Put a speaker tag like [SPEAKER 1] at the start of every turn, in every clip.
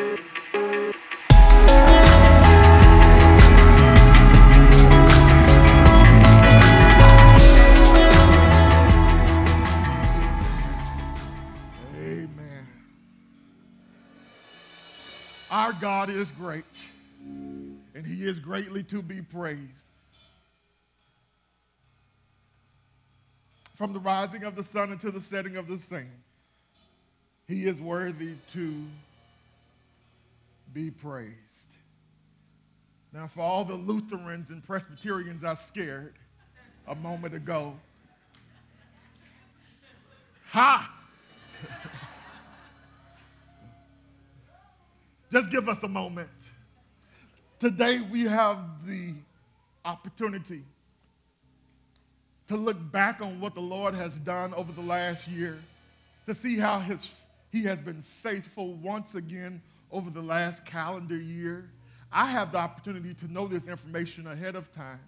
[SPEAKER 1] Amen. Our God is great, and He is greatly to be praised. From the rising of the sun until the setting of the same, He is worthy to be praised. Now, for all the Lutherans and Presbyterians I scared a moment ago, ha! Just give us a moment. Today we have the opportunity to look back on what the Lord has done over the last year, to see how his, he has been faithful once again over the last calendar year. I have the opportunity to know this information ahead of time.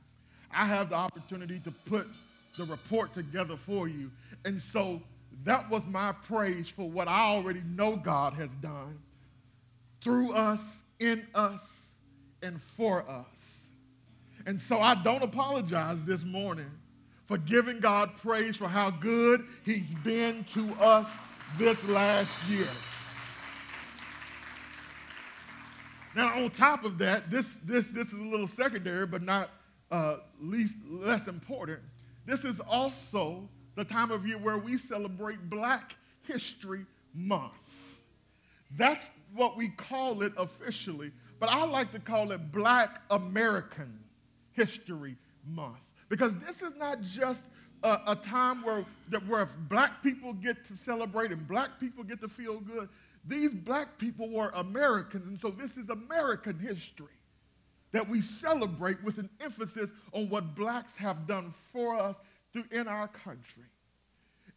[SPEAKER 1] I have the opportunity to put the report together for you. And so that was my praise for what I already know God has done through us, in us, and for us. And so I don't apologize this morning for giving God praise for how good He's been to us this last year. Now, on top of that, this, this, this is a little secondary, but not uh, least less important. This is also the time of year where we celebrate Black History Month. That's what we call it officially, but I like to call it Black American History Month because this is not just a, a time where, where black people get to celebrate and black people get to feel good. These black people were Americans, and so this is American history that we celebrate with an emphasis on what blacks have done for us in our country.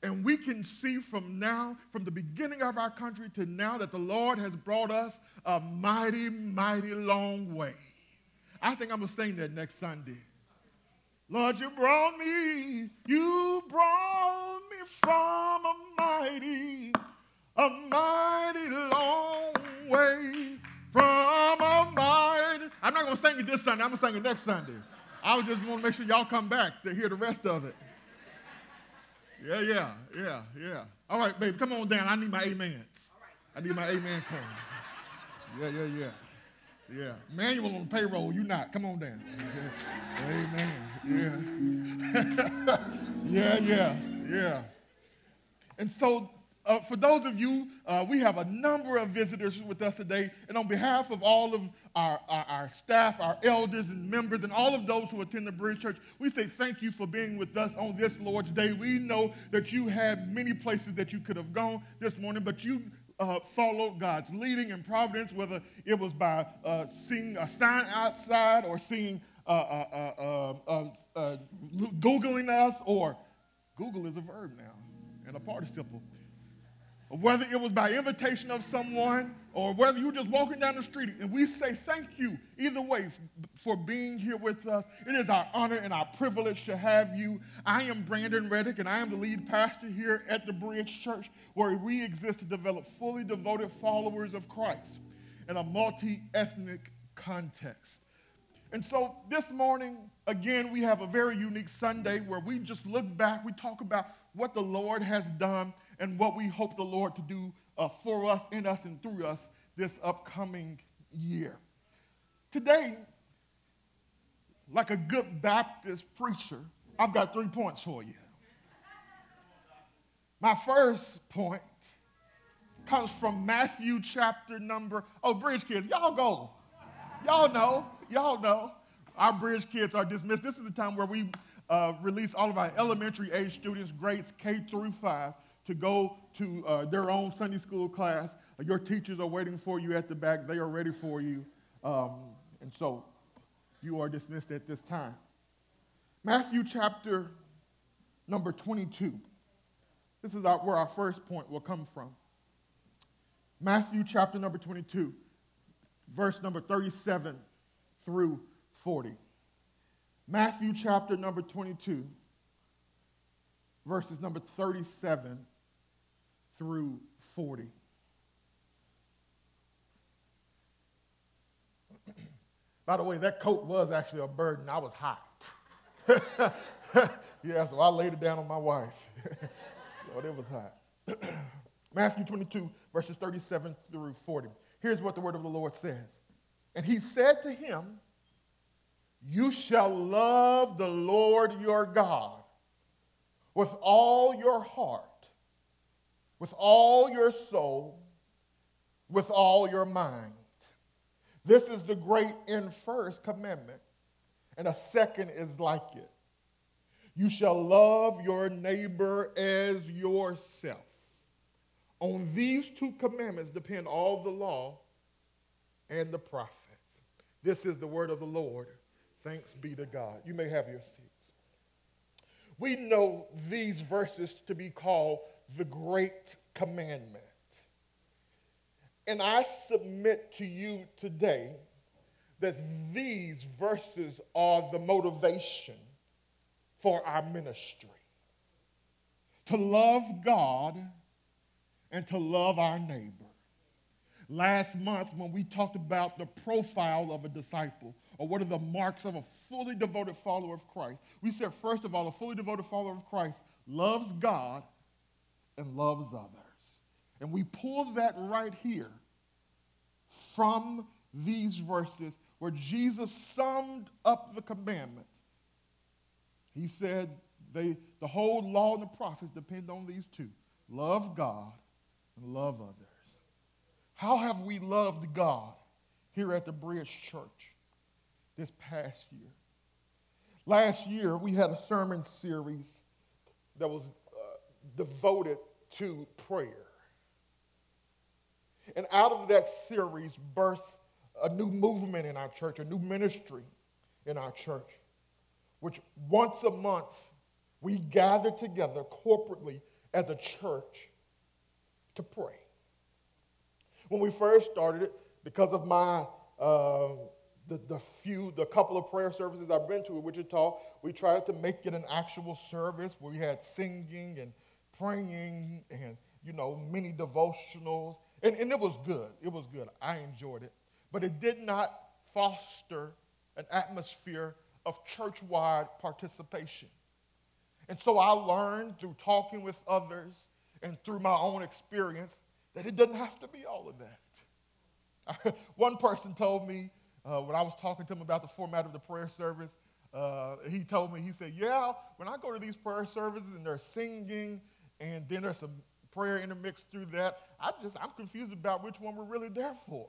[SPEAKER 1] And we can see from now, from the beginning of our country to now, that the Lord has brought us a mighty, mighty long way. I think I'm going to sing that next Sunday. Lord, you brought me, you brought me from a mighty, a mighty long way. From a mighty. I'm not going to sing it this Sunday, I'm going to sing it next Sunday. I just want to make sure y'all come back to hear the rest of it. Yeah, yeah, yeah, yeah. All right, baby, come on down. I need my amens. I need my amen card. Yeah, yeah, yeah. Yeah. Manual on the payroll, you not. Come on down. Amen. Yeah. yeah, yeah, yeah. And so uh, for those of you, uh, we have a number of visitors with us today. And on behalf of all of our, our, our, staff, our elders and members, and all of those who attend the Bridge Church, we say thank you for being with us on this Lord's Day. We know that you had many places that you could have gone this morning, but you uh, followed God's leading and providence, whether it was by uh, seeing a sign outside or seeing, uh, uh, uh, Googling us, or Google is a verb now and a participle whether it was by invitation of someone or whether you're just walking down the street. And we say thank you either way for being here with us. It is our honor and our privilege to have you. I am Brandon Reddick, and I am the lead pastor here at the Bridge Church, where we exist to develop fully devoted followers of Christ in a multi ethnic context. And so this morning, again, we have a very unique Sunday where we just look back, we talk about what the Lord has done and what we hope the Lord to do uh, for us, in us, and through us this upcoming year. Today, like a good Baptist preacher, I've got three points for you. My first point comes from Matthew chapter number, oh, Bridge Kids, y'all go. Y'all know, y'all know. Our Bridge Kids are dismissed. This is the time where we uh, release all of our elementary age students, grades K through 5, to go to uh, their own Sunday school class. Uh, your teachers are waiting for you at the back. They are ready for you. Um, and so you are dismissed at this time. Matthew chapter number 22. This is our, where our first point will come from. Matthew chapter number 22, verse number 37 through 40. Matthew chapter number 22, verses number 37 through 40. By the way, that coat was actually a burden. I was hot. yeah, so I laid it down on my wife. Lord, it was hot. Matthew 22, verses 37 through 40. Here's what the word of the Lord says. And he said to him, You shall love the Lord your God with all your heart, with all your soul, with all your mind. This is the great and first commandment, and a second is like it. You shall love your neighbor as yourself. On these two commandments depend all the law and the prophets. This is the word of the Lord. Thanks be to God. You may have your seats. We know these verses to be called the Great Commandment. And I submit to you today that these verses are the motivation for our ministry to love God and to love our neighbor. Last month, when we talked about the profile of a disciple, or what are the marks of a fully devoted follower of Christ, we said, first of all, a fully devoted follower of Christ loves God and loves others. And we pull that right here from these verses where Jesus summed up the commandments. He said, they, the whole law and the prophets depend on these two love God and love others. How have we loved God here at the Bridge Church this past year? Last year, we had a sermon series that was uh, devoted to prayer. And out of that series birthed a new movement in our church, a new ministry in our church, which once a month we gather together corporately as a church to pray. When we first started it, because of my uh, the, the few, the couple of prayer services I've been to in Wichita, we tried to make it an actual service where we had singing and praying and, you know, many devotionals. And, and it was good. It was good. I enjoyed it. But it did not foster an atmosphere of church wide participation. And so I learned through talking with others and through my own experience that it doesn't have to be all of that. One person told me uh, when I was talking to him about the format of the prayer service, uh, he told me, he said, Yeah, when I go to these prayer services and they're singing and then there's some prayer intermixed through that, I just, I'm confused about which one we're really there for.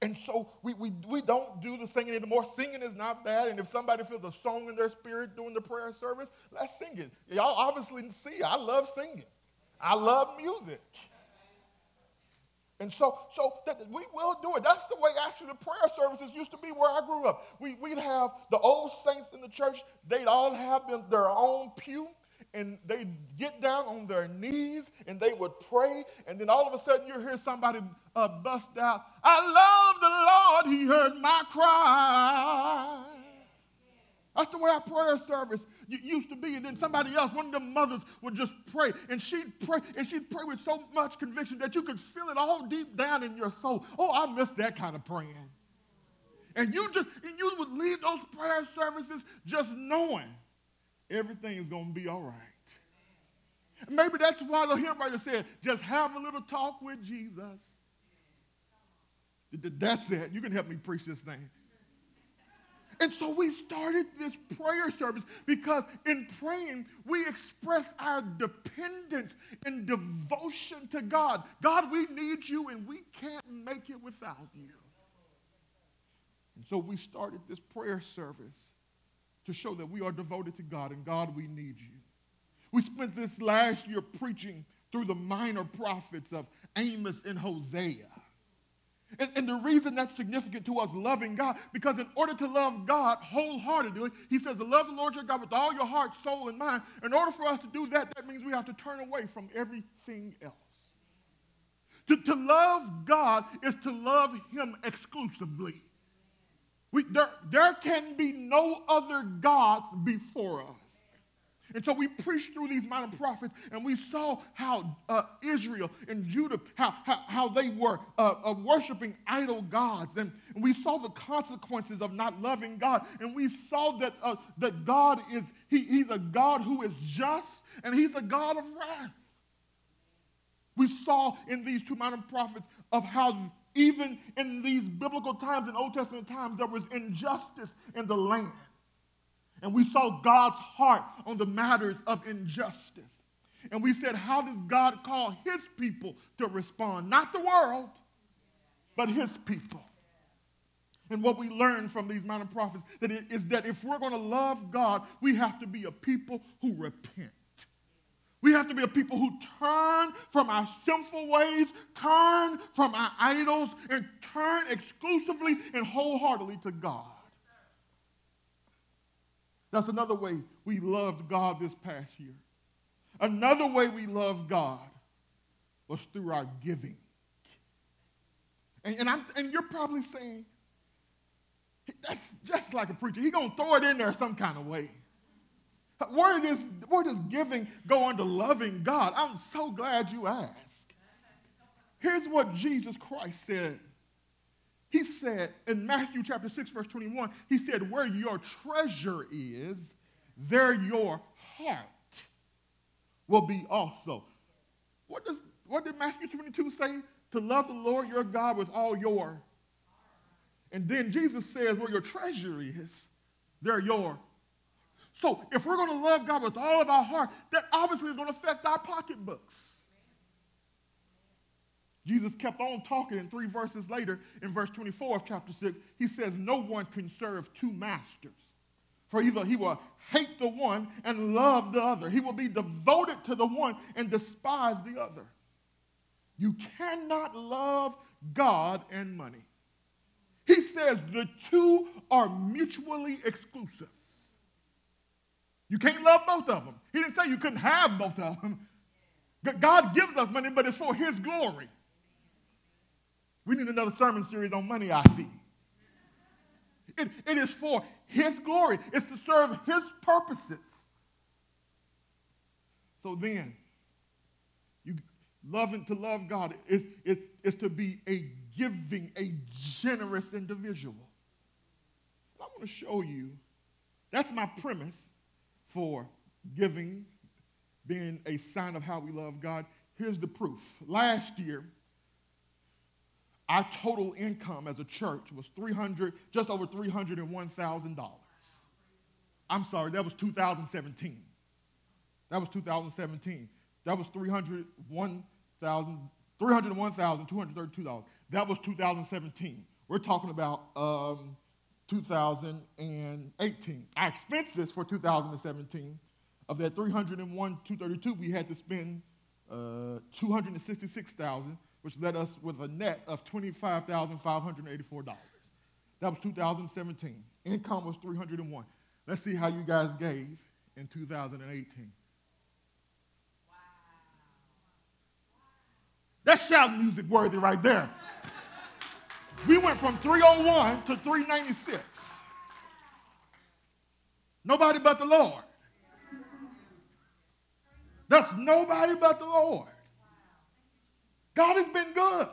[SPEAKER 1] And so we, we, we don't do the singing anymore. Singing is not bad. And if somebody feels a song in their spirit during the prayer service, let's sing it. Y'all obviously see, I love singing. I love music. And so, so that we will do it. That's the way actually the prayer services used to be where I grew up. We, we'd have the old saints in the church, they'd all have them, their own pew, and they'd get down on their knees and they would pray. And then all of a sudden you hear somebody uh, bust out, I love the Lord, he heard my cry. That's the way our prayer service used to be. And then somebody else, one of the mothers, would just pray. And she'd pray, and she'd pray with so much conviction that you could feel it all deep down in your soul. Oh, I miss that kind of praying. And you just, and you would leave those prayer services just knowing everything is going to be all right. Maybe that's why the hymn writer said, just have a little talk with Jesus. That's it. You can help me preach this thing. And so we started this prayer service because in praying, we express our dependence and devotion to God. God, we need you and we can't make it without you. And so we started this prayer service to show that we are devoted to God and God, we need you. We spent this last year preaching through the minor prophets of Amos and Hosea. And, and, the reason that's significant to us loving God, because in order to love God wholeheartedly, he says love the Lord your God with all your heart, soul, and mind. In order for us to do that, that means we have to turn away from everything else. To, to love God is to love him exclusively. We, there, there can be no other gods before us. And so we preached through these minor prophets, and we saw how uh, Israel and Judah, how, how, how they were uh, uh, worshiping idol gods. And, we saw the consequences of not loving God. And we saw that, uh, that God is, he, he's a God who is just, and he's a God of wrath. We saw in these two minor prophets of how even in these biblical times, in Old Testament times, there was injustice in the land. And we saw God's heart on the matters of injustice. And we said, how does God call his people to respond? Not the world, but his people. And what we learned from these minor prophets is that if we're going to love God, we have to be a people who repent. We have to be a people who turn from our sinful ways, turn from our idols, and turn exclusively and wholeheartedly to God. That's another way we loved God this past year. Another way we loved God was through our giving. And, and, I'm, and you're probably saying, that's just like a preacher. He's going to throw it in there some kind of way. Where does, where does giving go under loving God? I'm so glad you asked. Here's what Jesus Christ said he said in Matthew chapter 6, verse 21, he said, Where your treasure is, there your heart will be also. What, does, what did Matthew 22 say? To love the Lord your God with all your. And then Jesus says, Where your treasure is, there your. So if we're going to love God with all of our heart, that obviously is going to affect our pocketbooks. Jesus kept on talking, and three verses later, in verse 24 of chapter 6, he says, No one can serve two masters. For either he will hate the one and love the other, he will be devoted to the one and despise the other. You cannot love God and money. He says the two are mutually exclusive. You can't love both of them. He didn't say you couldn't have both of them. God gives us money, but it's for His glory. We need another sermon series on money, I see. It, it is for His glory, it's to serve His purposes. So then, you loving to love God is, is, is to be a giving, a generous individual. I want to show you that's my premise for giving being a sign of how we love God. Here's the proof. Last year, our total income as a church was 300, just over $301,000. I'm sorry, that was 2017. That was 2017. That was $301,232. That was 2017. We're talking about um, 2018. Our expenses for 2017 of that 301, 232, we had to spend uh, 266,000 which led us with a net of $25,584. That was 2017. Income was 301. Let's see how you guys gave in 2018. Wow. That's shout music worthy right there. We went from 301 to 396. Nobody but the Lord. That's nobody but the Lord. God has been good.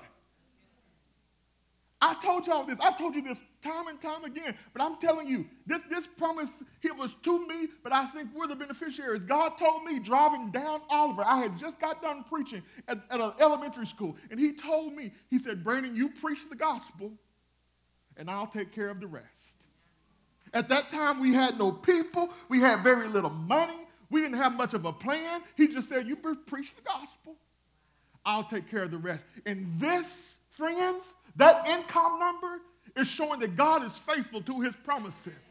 [SPEAKER 1] I told y'all this. I've told you this time and time again, but I'm telling you, this, this promise, it was to me, but I think we're the beneficiaries. God told me driving down Oliver, I had just got done preaching at, at an elementary school, and he told me, he said, Brandon, you preach the gospel, and I'll take care of the rest. At that time, we had no people, we had very little money, we didn't have much of a plan. He just said, You preach the gospel, I'll take care of the rest. And this, friends, that income number is showing that God is faithful to his promises.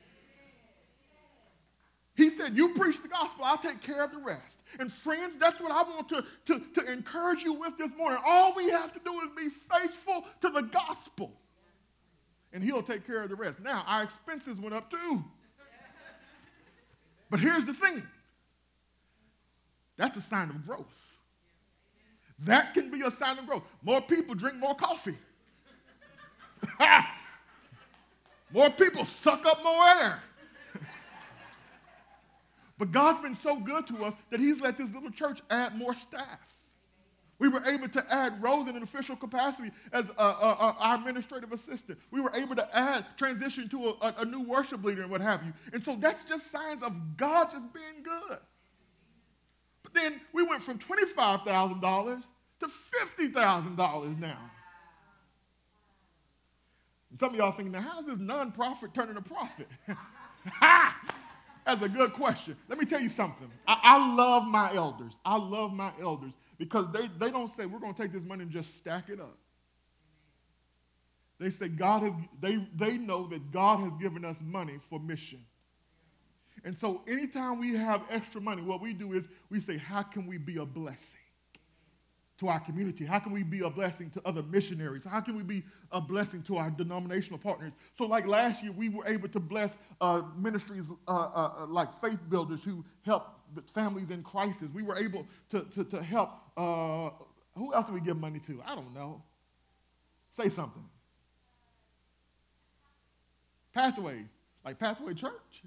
[SPEAKER 1] He said, You preach the gospel, I'll take care of the rest. And friends, that's what I want to, to, to encourage you with this morning. All we have to do is be faithful to the gospel, and he'll take care of the rest. Now, our expenses went up too. But here's the thing that's a sign of growth. That can be a sign of growth. More people drink more coffee. more people suck up more air. But God's been so good to us that He's let this little church add more staff. We were able to add Rose in an official capacity as our administrative assistant. We were able to add transition to a new worship leader and what have you. And so that's just signs of God just being good. But then we went from $25,000 to $50,000 now. Some of y'all thinking, now how's this nonprofit turning a profit? Ha. That's a good question. Let me tell you something. I, I love my elders. I love my elders because they, they don't say, we're going to take this money and just stack it up. They say, God has, they, they know that God has given us money for mission. And so anytime we have extra money, what we do is we say, how can we be a blessing? To our community? How can we be a blessing to other missionaries? How can we be a blessing to our denominational partners? So, like last year, we were able to bless uh, ministries uh, uh, uh like Faith Builders who help families in crisis. We were able to, to, to help, uh, who else do we give money to? I don't know. Say something. Pathways, like Pathway Church.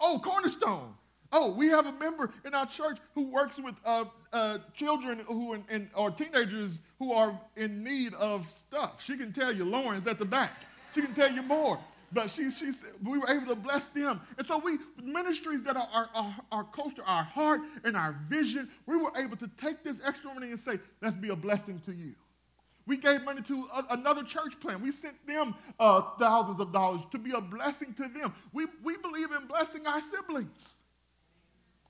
[SPEAKER 1] Oh, Cornerstone. Oh, we have a member in our church who works with uh, uh, children who in, in, or teenagers who are in need of stuff. She can tell you. Lauren's at the back. She can tell you more. But she, she, we were able to bless them. And so we, ministries that are, are, are, are close to our heart and our vision, we were able to take this extra money and say, let's be a blessing to you. We gave money to a, another church plan. We sent them uh, thousands of dollars to be a blessing to them. We, we believe in blessing our siblings.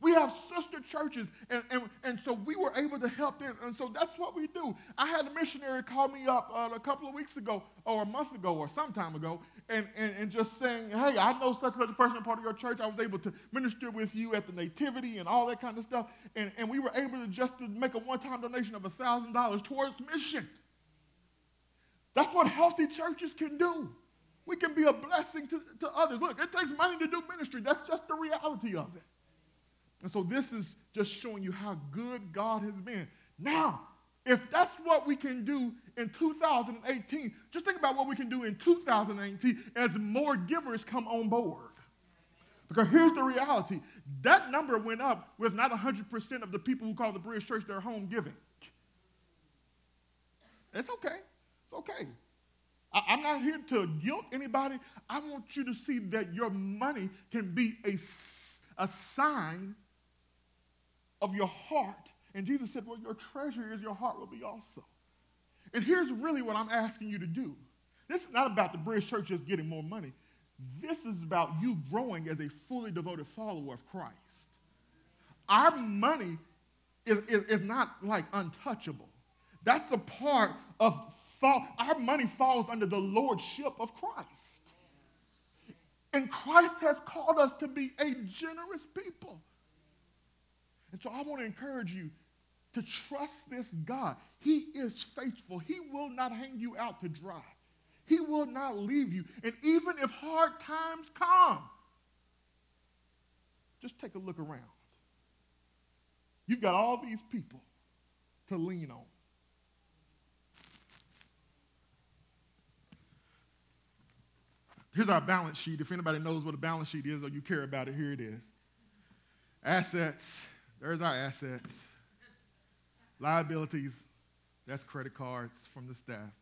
[SPEAKER 1] We have sister churches, and, and, and so we were able to help them. And so that's what we do. I had a missionary call me up uh, a couple of weeks ago, or a month ago, or some time ago, and, and, and just saying, Hey, I know such and such a person, part of your church. I was able to minister with you at the Nativity and all that kind of stuff. And, and we were able to just to make a one time donation of $1,000 towards mission. That's what healthy churches can do. We can be a blessing to, to others. Look, it takes money to do ministry. That's just the reality of it. And so this is just showing you how good God has been. Now, if that's what we can do in 2018, just think about what we can do in 2019 as more givers come on board. Because here's the reality that number went up with not 100% of the people who call the Bridge Church their home giving. It's okay. It's okay. I, am not here to guilt anybody. I want you to see that your money can be a, a sign of your heart. And Jesus said, Well, your treasure is your heart will be also. And here's really what I'm asking you to do. This is not about the Bridge Church just getting more money. This is about you growing as a fully devoted follower of Christ. Our money is, is, is not like untouchable. That's a part of fall. Our money falls under the lordship of Christ. And Christ has called us to be a generous people. And so I want to encourage you to trust this God. He is faithful. He will not hang you out to dry. He will not leave you. And even if hard times come, just take a look around. You've got all these people to lean on. Here's our balance sheet. If anybody knows what a balance sheet is or you care about it, here it is. Assets, there's our assets. Liabilities, that's credit cards from the staff.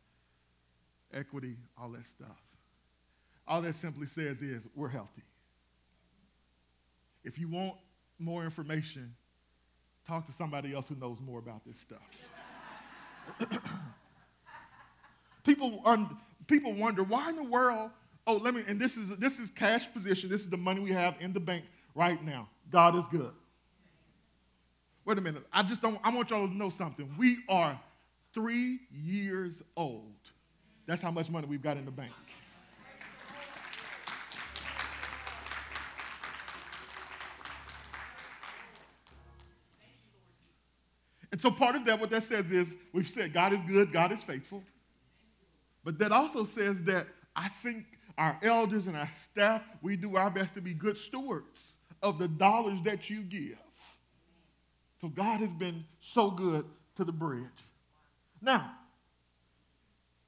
[SPEAKER 1] Equity, all that stuff. All that simply says is we're healthy. If you want more information, talk to somebody else who knows more about this stuff. people, un, people wonder why in the world. Oh, let me. And this is this is cash position. This is the money we have in the bank right now. God is good. Wait a minute. I just don't, I want y'all to know something. We are three years old. That's how much money we've got in the bank. And so part of that, what that says is we've said God is good, God is faithful. But that also says that I think our elders and our staff, we do our best to be good stewards of the dollars that you give. So God has been so good to the bridge. Now,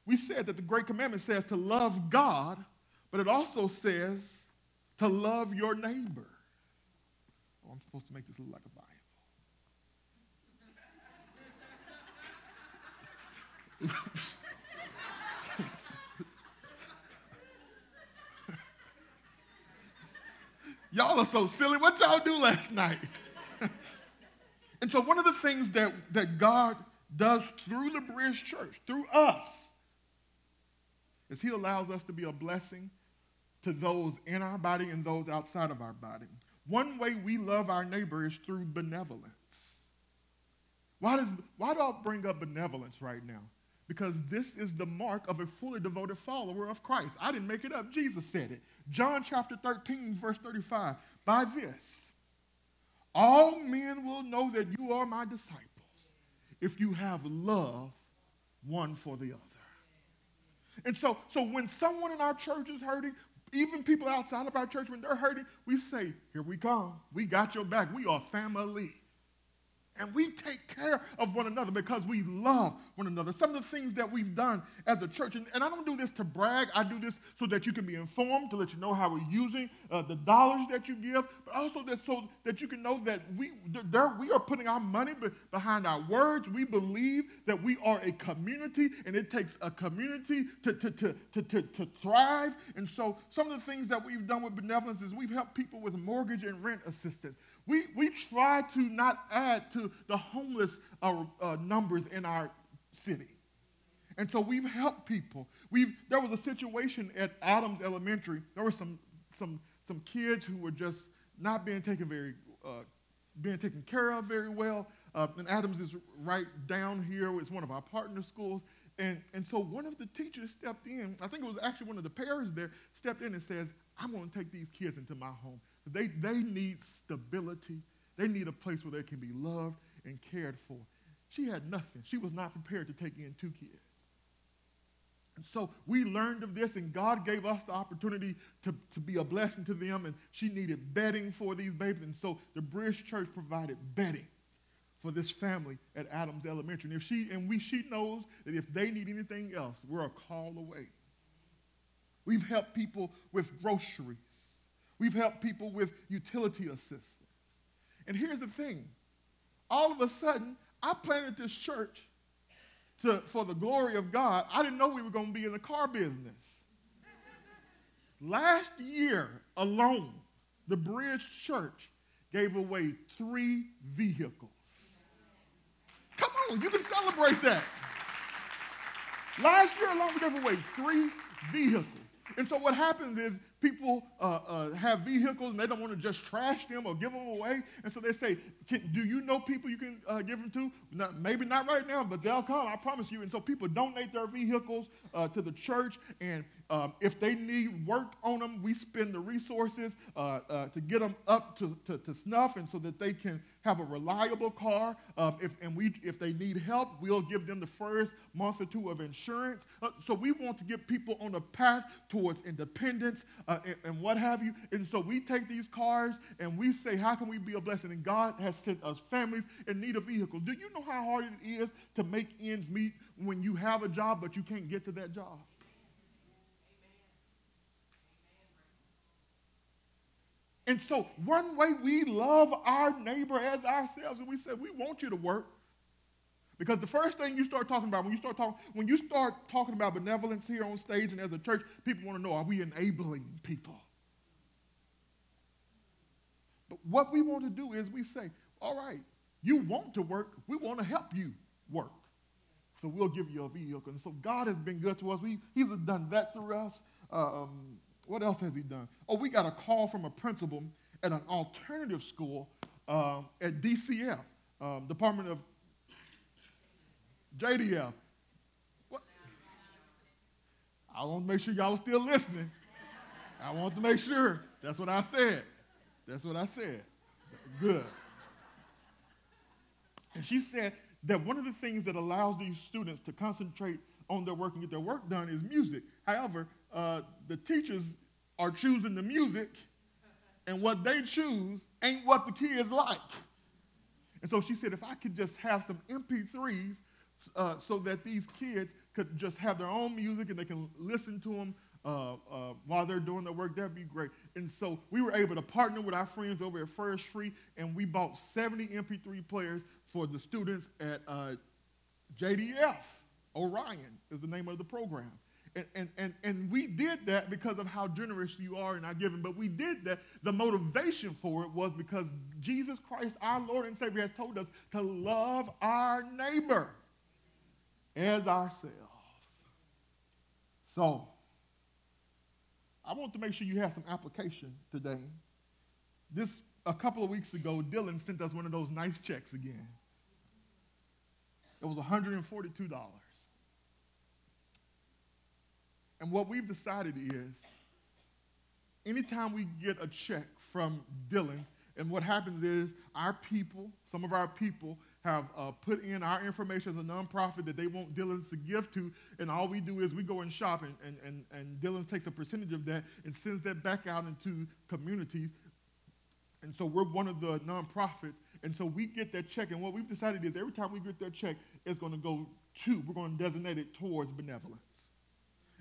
[SPEAKER 1] we said that the Great Commandment says to love God, but it also says to love your neighbor. Oh, I'm supposed to make this look like a Bible. Y'all are so silly. What y'all do last night? And so, one of the things that, that God does through the Bridge Church, through us, is He allows us to be a blessing to those in our body and those outside of our body. One way we love our neighbor is through benevolence. Why, does, why do I bring up benevolence right now? Because this is the mark of a fully devoted follower of Christ. I didn't make it up, Jesus said it. John chapter 13, verse 35. By this, all men will know that you are my disciples if you have love one for the other. And so, so when someone in our church is hurting, even people outside of our church, when they're hurting, we say, Here we come. We got your back. We are family. And we take care of one another because we love one another. Some of the things that we've done as a church, and, and I don't do this to brag, I do this so that you can be informed, to let you know how we're using uh, the dollars that you give, but also that so that you can know that we, there, we are putting our money be, behind our words. We believe that we are a community, and it takes a community to, to, to, to, to, to thrive. And so some of the things that we've done with benevolence is we've helped people with mortgage and rent assistance. We, we try to not add to the homeless uh, uh, numbers in our city. And so we've helped people. We've, there was a situation at Adams Elementary. There were some, some, some kids who were just not being taken very, uh, being taken care of very well. Uh, and Adams is right down here. It's one of our partner schools. And, and so one of the teachers stepped in. I think it was actually one of the parents there stepped in and says, I'm going to take these kids into my home. They, they need stability. They need a place where they can be loved and cared for. She had nothing. She was not prepared to take in two kids. And so we learned of this, and God gave us the opportunity to, to be a blessing to them. And she needed bedding for these babies. And so the Bridge Church provided bedding for this family at Adams Elementary. And if she and we she knows that if they need anything else, we're a call away. We've helped people with groceries. We've helped people with utility assistance. And here's the thing all of a sudden, I planted this church to, for the glory of God. I didn't know we were going to be in the car business. Last year alone, the Bridge Church gave away three vehicles. Come on, you can celebrate that. Last year alone, we gave away three vehicles. And so what happens is people uh, uh, have vehicles and they don't want to just trash them or give them away. And so they say, Do you know people you can uh, give them to? Not, maybe not right now, but they'll come, I promise you. And so people donate their vehicles uh, to the church. And um, if they need work on them, we spend the resources uh, uh, to get them up to, to, to, snuff and so that they can have a reliable car. Um, if, and we, if they need help, we'll give them the first month or two of insurance. Uh, so we want to get people on a path towards independence uh, and, and, what have you. And so we take these cars and we say, how can we be a blessing? And God has sent us families in need of vehicles. Do you know how hard it is to make ends meet when you have a job but you can't get to that job? And so, one way we love our neighbor as ourselves, and we say, we want you to work. Because the first thing you start talking about, when you start talking, when you start talking about benevolence here on stage and as a church, people want to know, are we enabling people? But what we want to do is we say, all right, you want to work, we want to help you work. So we'll give you a vehicle. And so God has been good to us. We, he's done that through us. Um, what else has he done? Oh, we got a call from a principal at an alternative school um, at DCF, um, Department of JDF. What? I want to make sure y'all are still listening. I want to make sure. That's what I said. That's what I said. Good. And she said that one of the things that allows these students to concentrate on their work and get their work done is music. However, uh, the teachers are choosing the music, and what they choose ain't what the kids like. And so she said, if I could just have some MP3s uh, so that these kids could just have their own music and they can listen to them uh, uh, while they're doing their work, that'd be great. And so we were able to partner with our friends over at First Free, and we bought 70 MP3 players for the students at uh, JDF. Orion is the name of the program. And, and, and, we did that because of how generous you are in our giving. But we did that. The motivation for it was because Jesus Christ, our Lord and Savior, has told us to love our neighbor as ourselves. So, I want to make sure you have some application today. This, a couple of weeks ago, Dillon sent us one of those nice checks again. It was $142. And what we've decided is anytime we get a check from Dillon's, and what happens is our people, some of our people, have uh, put in our information as a nonprofit that they want Dillon's to give to, and all we do is we go and shop, and, and, and, and Dylan takes a percentage of that and sends that back out into communities. And so we're one of the nonprofits, and so we get that check, and what we've decided is every time we get that check, it's going to go to, we're going to designate it towards benevolence.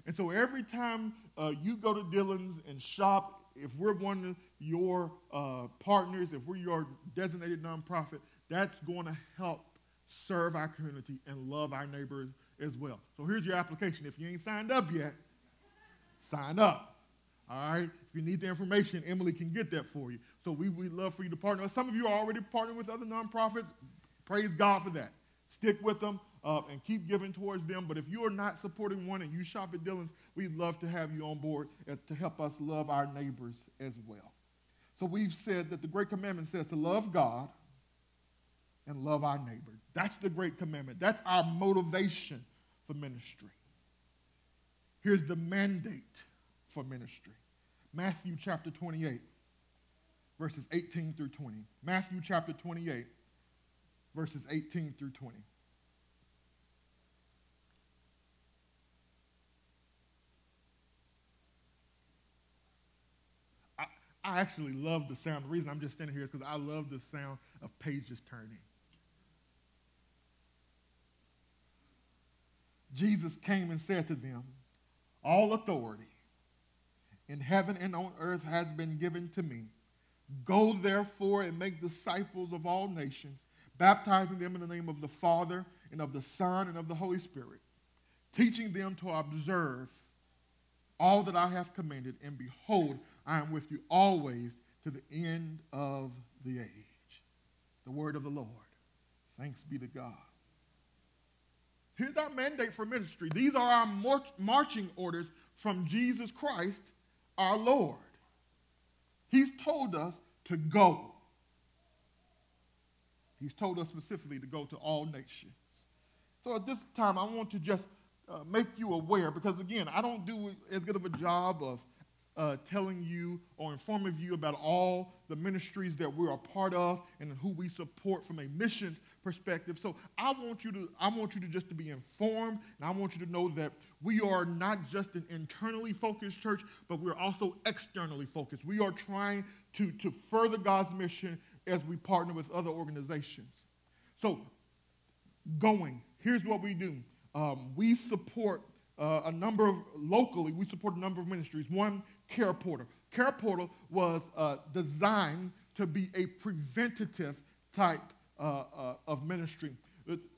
[SPEAKER 1] And so every time uh, you go to Dillon's and shop, if we're one of your uh, partners, if we're your designated nonprofit, that's going to help serve our community and love our neighbors as well. So here's your application. If you ain't signed up yet, sign up. All right? If you need the information, Emily can get that for you. So we, we'd love for you to partner. Some of you are already partnering with other nonprofits. Praise God for that. Stick with them and keep giving towards them. But if you are not supporting one and you shop at Dillon's, we'd love to have you on board as to help us love our neighbors as well. So we've said that the Great Commandment says to love God and love our neighbor. That's the Great Commandment. That's our motivation for ministry. Here's the mandate for ministry Matthew chapter 28, verses 18 through 20. Matthew chapter 28, verses 18 through 20. I actually love the sound. The reason I'm just standing here is because I love the sound of pages turning. Jesus came and said to them, All authority in heaven and on earth has been given to me. Go therefore and make disciples of all nations, baptizing them in the name of the Father and of the Son and of the Holy Spirit, teaching them to observe all that I have commanded, and behold, I am with you always to the end of the age. The word of the Lord. Thanks be to God. Here's our mandate for ministry. These are our marching orders from Jesus Christ, our Lord. He's told us to go. He's told us specifically to go to all nations. So at this time, I want to just uh, make you aware because, again, I don't do as good of a job of uh, telling you or informing you about all the ministries that we're a part of and who we support from a missions perspective. So I want you to I want you to just to be informed and I want you to know that we are not just an internally focused church, but we're also externally focused. We are trying to, to further God's mission as we partner with other organizations. So going, here's what we do. Um, we support uh, a number of locally we support a number of ministries one Care Portal. Care Portal was uh, designed to be a preventative type uh, uh, of ministry.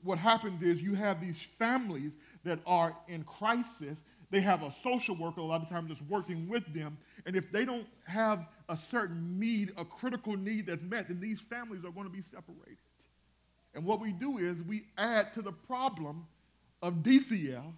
[SPEAKER 1] What happens is you have these families that are in crisis. They have a social worker a lot of times that's working with them. And if they don't have a certain need, a critical need that's met, then these families are going to be separated. And what we do is we add to the problem of DCF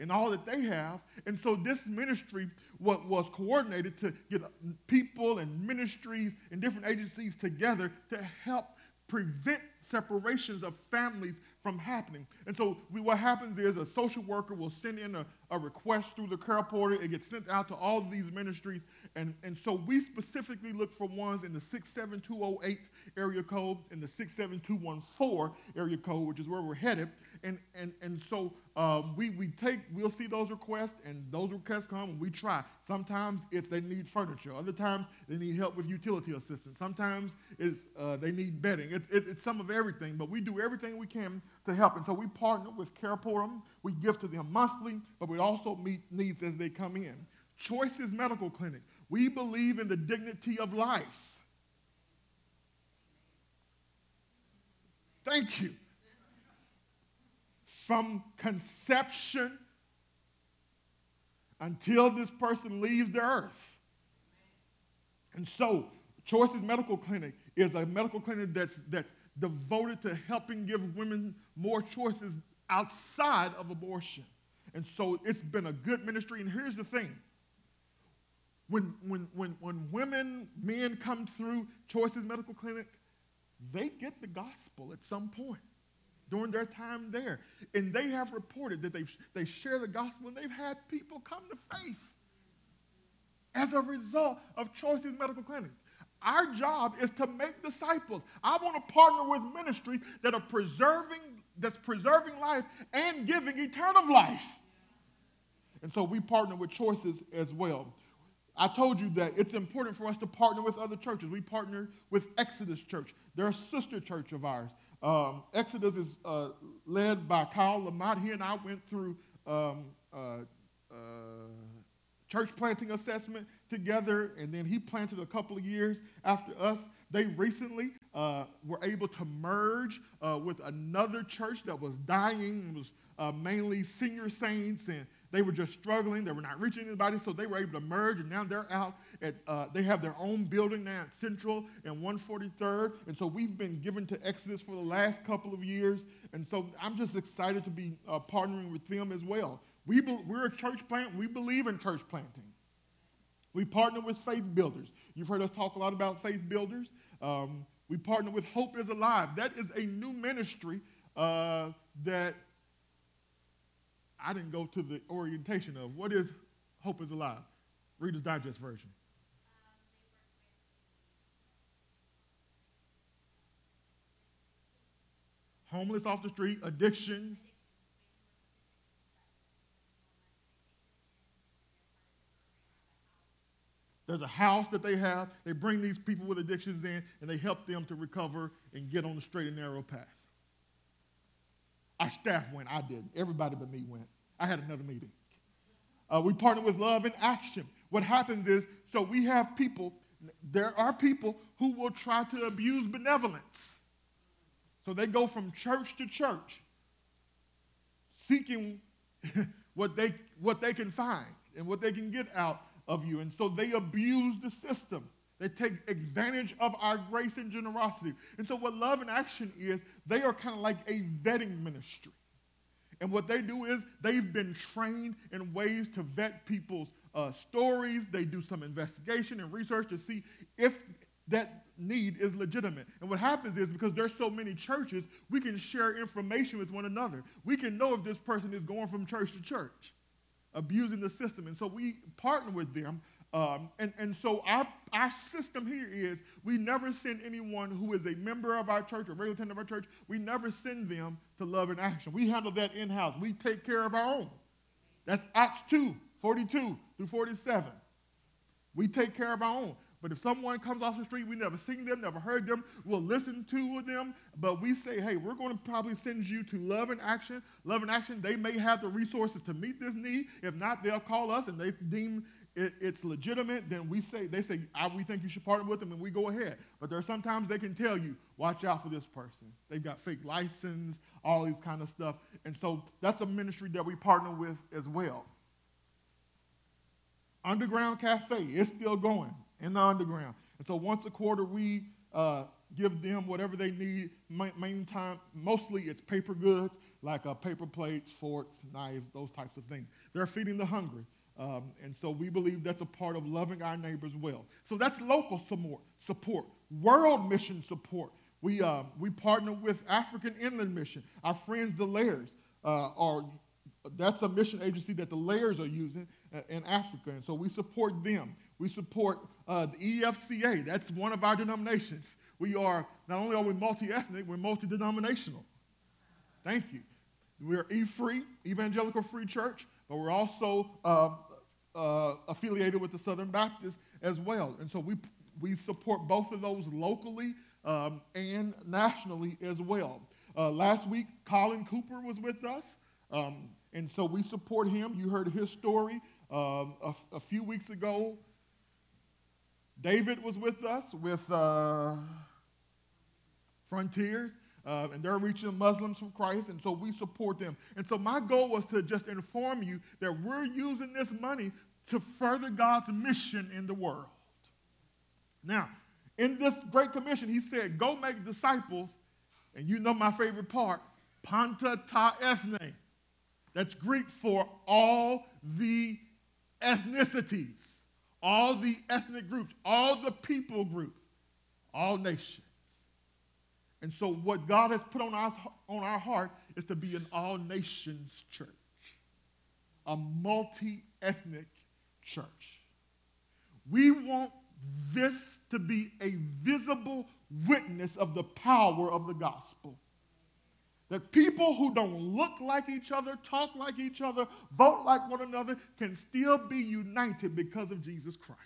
[SPEAKER 1] and all that they have. And so this ministry what was coordinated to get uh, people and ministries and different agencies together to help prevent separations of families from happening. And so we, what happens is a social worker will send in a, a request through the care portal. It gets sent out to all these ministries. And, and so we specifically look for ones in the 67208 area code and the 67214 area code, which is where we're headed. And, and, and so um, we, we take, we'll see those requests, and those requests come, and we try. Sometimes it's they need furniture. Other times they need help with utility assistance. Sometimes it's uh, they need bedding. It's, it, it's some of everything, but we do everything we can to help. And so we partner with Care Portal. We give to them monthly, but we also meet needs as they come in. Choices Medical Clinic. We believe in the dignity of life. Thank you. From conception until this person leaves the earth. And so, Choices Medical Clinic is a medical clinic that's, that's devoted to helping give women more choices outside of abortion. And so it's been a good ministry. And here's the thing when, when, when, when women, men come through Choices Medical Clinic, they get the gospel at some point during their time there. And they have reported that they they share the gospel and they've had people come to faith as a result of Choices Medical Clinic. Our job is to make disciples. I want to partner with ministries that are preserving, that's preserving life and giving eternal life. And so we partner with choices as well. I told you that it's important for us to partner with other churches. We partner with Exodus Church. They're a sister church of ours. Um, Exodus is uh, led by Kyle Lamont. He and I went through um, uh, uh, church planting assessment together, and then he planted a couple of years after us. They recently uh, were able to merge uh, with another church that was dying, it was uh, mainly senior saints and they were just struggling. They were not reaching anybody, so they were able to merge, and now they're out at, uh, they have their own building now at Central and 143rd. And so we've been given to Exodus for the last couple of years. And so I'm just excited to be uh, partnering with them as well. We be, we're a church plant. We believe in church planting. We partner with faith builders. You've heard us talk a lot about faith builders. Um, we partner with Hope is Alive. That is a new ministry uh, that I didn't go to the orientation of what is Hope is Alive? Reader's Digest version. Homeless off the street, addictions. There's a house that they have. They bring these people with addictions in and they help them to recover and get on the straight and narrow path. Our staff went. I didn't. Everybody but me went. I had another meeting. Uh, we partner with Love in Action. What happens is, so we have people, there are people who will try to abuse benevolence. So they go from church to church seeking what they, what they can find and what they can get out of you. And so they abuse the system. They take advantage of our grace and generosity. And so, what Love and Action is, they are kind of like a vetting ministry. And what they do is they've been trained in ways to vet people's uh, stories. They do some investigation and research to see if that need is legitimate. And what happens is because there's so many churches, we can share information with one another. We can know if this person is going from church to church, abusing the system. And so we partner with them um, and, and so our, our system here is we never send anyone who is a member of our church or regular attendant of our church, we never send them to love and action. We handle that in house. We take care of our own. That's Acts 2 42 through 47. We take care of our own. But if someone comes off the street, we never seen them, never heard them, we'll listen to them, but we say, hey, we're going to probably send you to Love and Action. Love and Action, they may have the resources to meet this need. If not, they'll call us and they deem it, it's legitimate, then we say, they say, we think you should partner with them, and we go ahead. But there are sometimes they can tell you, watch out for this person. They've got fake license, all these kind of stuff. And so that's a ministry that we partner with as well. Underground Cafe is still going in the underground. And so once a quarter, we uh, give them whatever they need. Main time, mostly it's paper goods like uh, paper plates, forks, knives, those types of things. They're feeding the hungry. Um, and so we believe that's a part of loving our neighbors well. So that's local support, support. world mission support. We, uh, we partner with African Inland Mission. Our friends, the Lairs, uh, are, that's a mission agency that the Lairs are using uh, in Africa. And so we support them. We support uh, the EFCA. That's one of our denominations. We are, not only are we multi ethnic, we're multi denominational. Thank you. We're E Free, Evangelical Free Church, but we're also uh, affiliated with the Southern Baptist as well. And so we, we support both of those locally um, and nationally as well. Uh, last week, Colin Cooper was with us, um, and so we support him. You heard his story um, a, a, few weeks ago. David was with us with uh, Frontiers. Uh, and they're reaching Muslims from Christ, and so we support them. And so my goal was to just inform you that we're using this money to further God's mission in the world. Now, in this Great Commission, he said, Go make disciples, and you know my favorite part, Panta ta ethne. That's Greek for all the ethnicities, all the ethnic groups, all the people groups, all nations. And so, what God has put on our, on our heart is to be an all nations church, a multi ethnic church. We want this to be a visible witness of the power of the gospel. That people who don't look like each other, talk like each other, vote like one another can still be united because of Jesus Christ.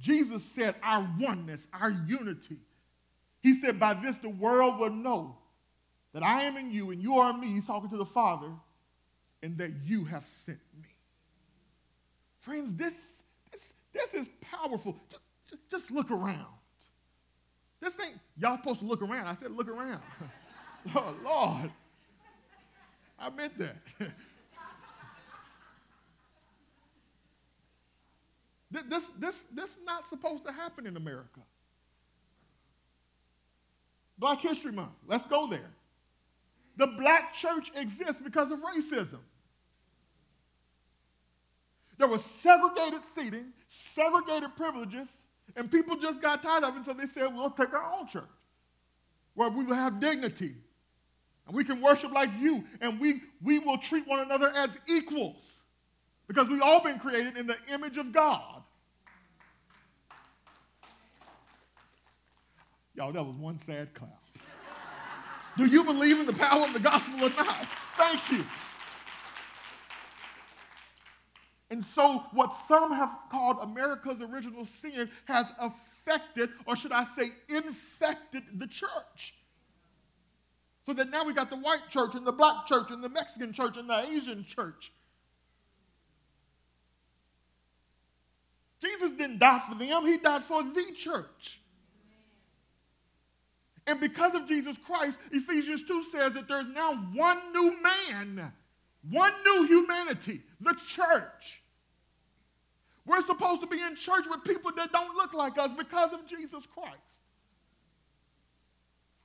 [SPEAKER 1] Jesus said, Our oneness, our unity. He said, By this the world will know that I am in you and you are in me. He's talking to the Father, and that you have sent me. Friends, this, this, this is powerful. Just, just look around. This ain't, y'all supposed to look around. I said, look around. oh, Lord. I meant that. this, this, this is not supposed to happen in America. Black History Month, let's go there. The black church exists because of racism. There was segregated seating, segregated privileges, and people just got tired of it, so they said, we'll take our own church where we will have dignity and we can worship like you and we, we will treat one another as equals because we've all been created in the image of God. Y'all, that was one sad clap. Do you believe in the power of the gospel or not? Thank you. And so, what some have called America's original sin has affected, or should I say, infected the church. So that now we got the white church and the black church and the Mexican church and the Asian church. Jesus didn't die for them, he died for the church. And because of Jesus Christ, Ephesians 2 says that there's now one new man, one new humanity, the church. We're supposed to be in church with people that don't look like us because of Jesus Christ.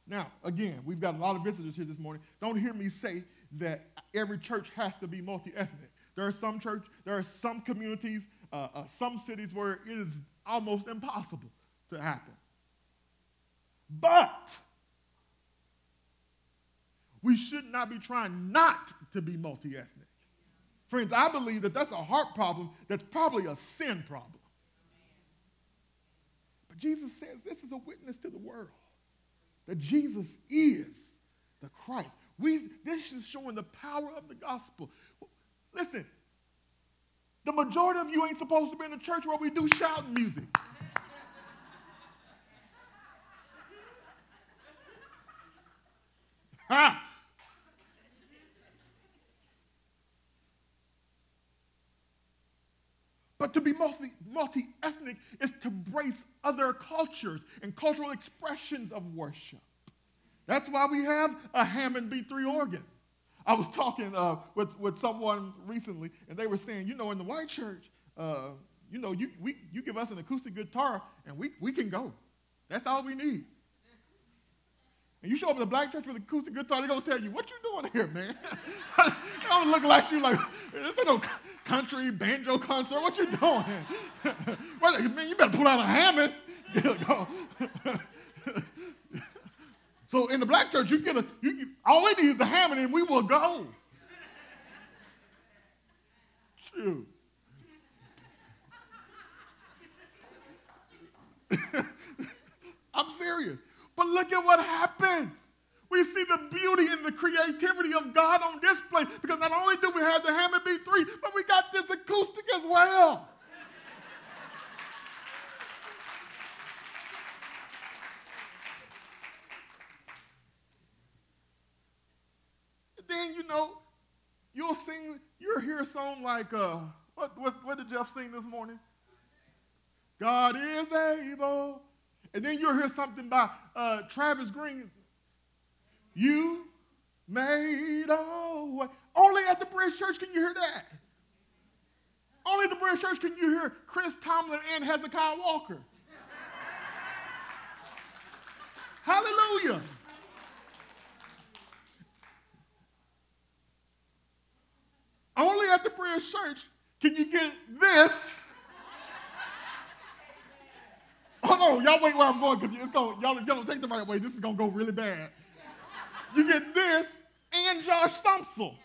[SPEAKER 1] Now, again, we've got a lot of visitors here this morning. Don't hear me say that every church has to be multi-ethnic. There are some church, there are some communities, uh, uh, some cities where it is almost impossible to happen. But we should not be trying not to be multi-ethnic. Friends, I believe that that's a heart problem that's probably a sin problem. But Jesus says this is a witness to the world that Jesus is the Christ. We, this is showing the power of the gospel. Listen, the majority of you ain't supposed to be in the church where we do shouting music. ha! To be multi ethnic is to embrace other cultures and cultural expressions of worship. That's why we have a Hammond B3 organ. I was talking uh, with, with someone recently, and they were saying, you know, in the white church, uh, you know, you, we, you give us an acoustic guitar, and we, we can go. That's all we need. And you show up in the black church with an acoustic guitar, they're to tell you, what you doing here, man? I don't look like you like, this ain't no country banjo concert. What you doing? well, man, you better pull out a Hammond. so in the black church, you get a, you all we need is a Hammond and we will go. True. I'm serious. But look at what happens. We see the beauty and the creativity of God on display because not only do we have the Hammond B3, but we got this acoustic as well. then you know, you'll sing, you'll hear a song like, uh, what, what, what did Jeff sing this morning? God is able. And then you'll hear something by uh, Travis Greene. You made a way. Only at the Bridge Church can you hear that. Only at the Bridge Church can you hear Chris Tomlin and Hezekiah Walker. Hallelujah. Only at the Bridge Church can you get this. Hold on, y'all wait where I'm going because it's going. Y'all, if y'all don't take the right way, this is gonna go really bad. You get this and Josh Stumpsel.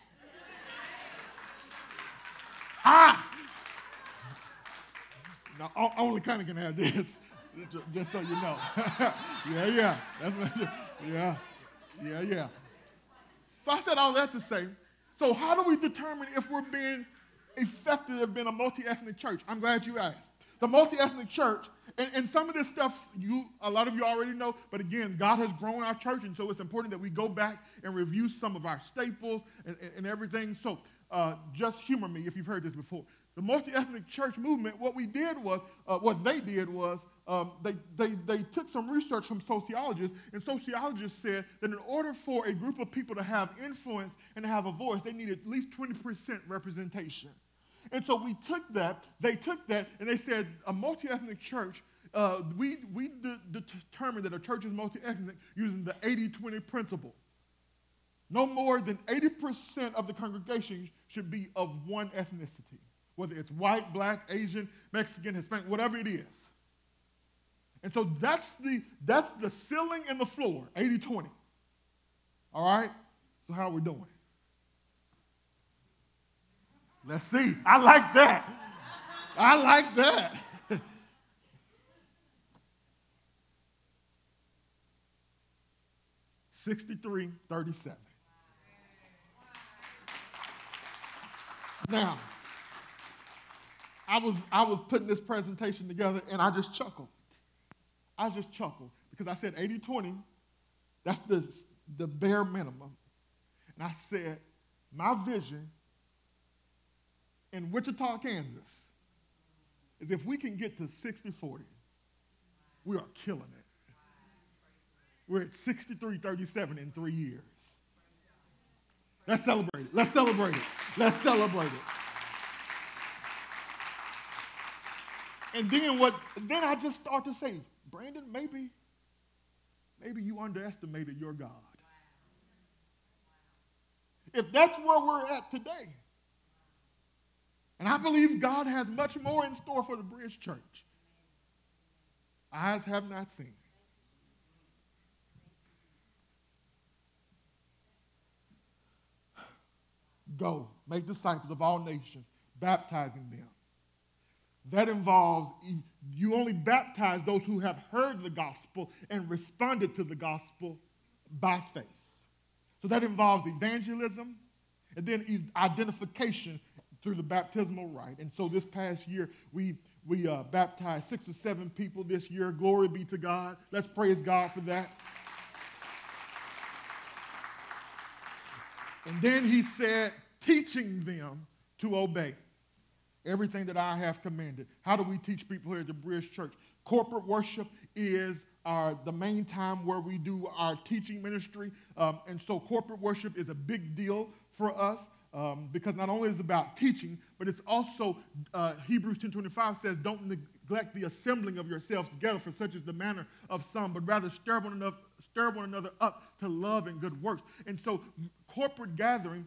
[SPEAKER 1] Ah. Now, only kind of can have this, just so you know. yeah, yeah, that's what, yeah, yeah, yeah. So I said all that to say so, how do we determine if we're being effective in a multi ethnic church? I'm glad you asked. The multi ethnic church, and, and, some of this stuff you a lot of you already know, but again, God has grown our church, and so it's important that we go back and review some of our staples and, and, and everything. So, uh, just humor me if you've heard this before. The multi ethnic church movement, what we did was, uh, what they did was, um, they, they, they took some research from sociologists, and sociologists said that in order for a group of people to have influence and to have a voice, they needed at least 20% representation. And so we took that, they took that, and they said a multi ethnic church, uh, we, we de- determined that a church is multi ethnic using the 80 20 principle. No more than 80% of the congregation should be of one ethnicity, whether it's white, black, Asian, Mexican, Hispanic, whatever it is. And so that's the, that's the ceiling and the floor, 80 20. All right? So, how are we doing? Let's see. I like that. I like that. Sixty-three, thirty-seven. Now, I was I was putting this presentation together and I just chuckled. I just chuckled because I said 80 20, that's the, the bare minimum. And I said, my vision in Wichita, Kansas, is if we can get to 60 40, we are killing it. We're at 63 37 in three years. Let's celebrate it. Let's celebrate it. Let's celebrate it. And then what then I just start to say, Brandon, maybe, maybe you underestimated your God. If that's where we're at today, and I believe God has much more in store for the Bridge Church, eyes have not seen. Go, make disciples of all nations, baptizing them that involves you only baptize those who have heard the gospel and responded to the gospel by faith. So that involves evangelism and then identification through the baptismal rite. And so this past year, we, we uh, baptized six or seven people this year. Glory be to God. Let's praise God for that. And then he said, teaching them to obey everything that I have commanded. How do we teach people here at the Bridge Church? Corporate worship is our, the main time where we do our teaching ministry. Um, and so corporate worship is a big deal for us. Um, because not only is it about teaching, but it's also uh, Hebrews 10:25 says, "Don't neglect the assembling of yourselves together, for such is the manner of some, but rather stir one another, stir one another up to love and good works." And so, corporate gathering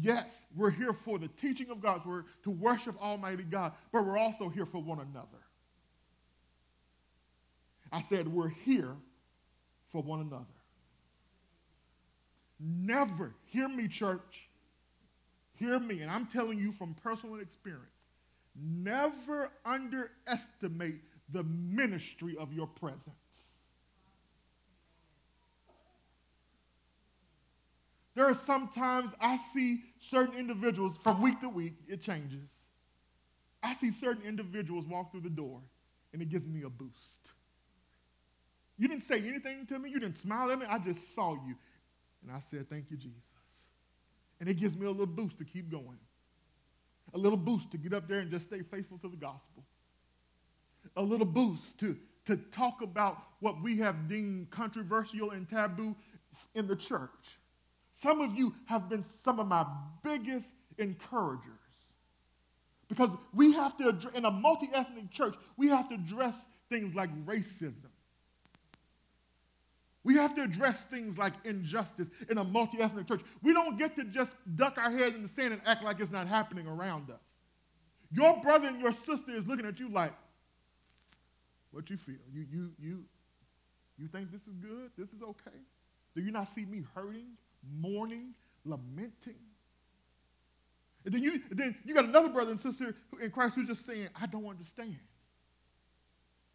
[SPEAKER 1] yes, we're here for the teaching of God's word to worship Almighty God, but we're also here for one another. I said, we're here for one another. Never, hear me, church, hear me, and I'm telling you from personal experience, never underestimate the ministry of your presence. There are sometimes I see certain individuals from week to week, it changes. I see certain individuals walk through the door and it gives me a boost. You didn't say anything to me, you didn't smile at me, I just saw you. And I said, Thank you, Jesus. And it gives me a little boost to keep going, a little boost to get up there and just stay faithful to the gospel, a little boost to, to talk about what we have deemed controversial and taboo in the church. Some of you have been some of my biggest encouragers. Because we have to, in a multi ethnic church, we have to address things like racism. We have to address things like injustice in a multi ethnic church. We don't get to just duck our heads in the sand and act like it's not happening around us. Your brother and your sister is looking at you like, what you feel? You, you, you, you think this is good? This is okay? Do you not see me hurting, mourning, lamenting? And then you, then you got another brother and sister in Christ who's just saying, I don't understand.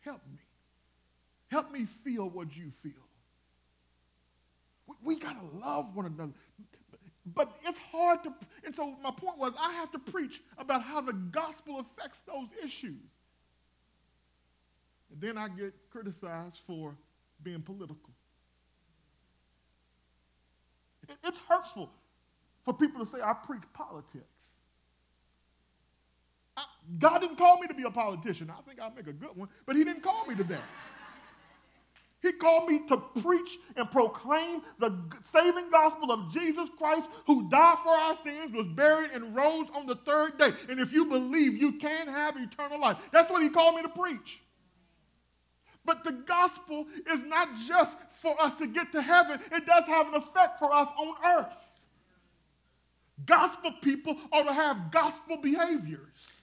[SPEAKER 1] Help me. Help me feel what you feel. We, we got to love one another. But it's hard to, and so my point was I have to preach about how the gospel affects those issues. And then I get criticized for being political. It's hurtful for people to say I preach politics. I, God didn't call me to be a politician. I think I'll make a good one, but He didn't call me to that. He called me to preach and proclaim the saving gospel of Jesus Christ, who died for our sins, was buried, and rose on the third day. And if you believe, you can have eternal life. That's what He called me to preach. But the gospel is not just for us to get to heaven, it does have an effect for us on earth. Gospel people ought to have gospel behaviors.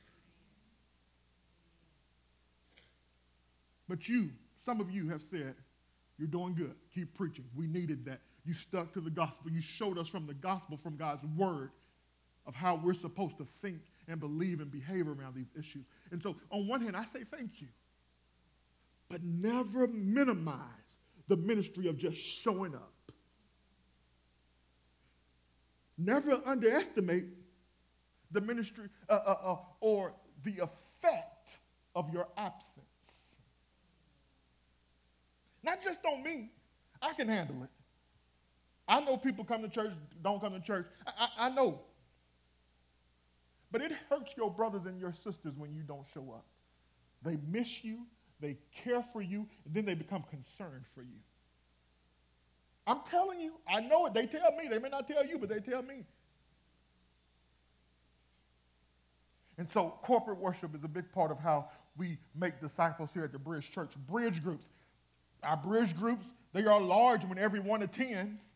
[SPEAKER 1] But you, some of you have said, you're doing good. Keep preaching. We needed that. You stuck to the gospel. You showed us from the gospel, from God's word, of how we're supposed to think and believe and behave around these issues. And so, on one hand, I say thank you but never minimize the ministry of just showing up. Never underestimate the ministry uh, uh, uh, or the effect of your absence. Not just on me, I can handle it. I know people come to church, don't come to church. I, I, I know. But it hurts your brothers and your sisters when you don't show up. They miss you, they care for you, and then they become concerned for you. I'm telling you, I know it. They tell me. They may not tell you, but they tell me. And so, corporate worship is a big part of how we make disciples here at the Bridge Church. Bridge groups. Our bridge groups, they are large when everyone attends.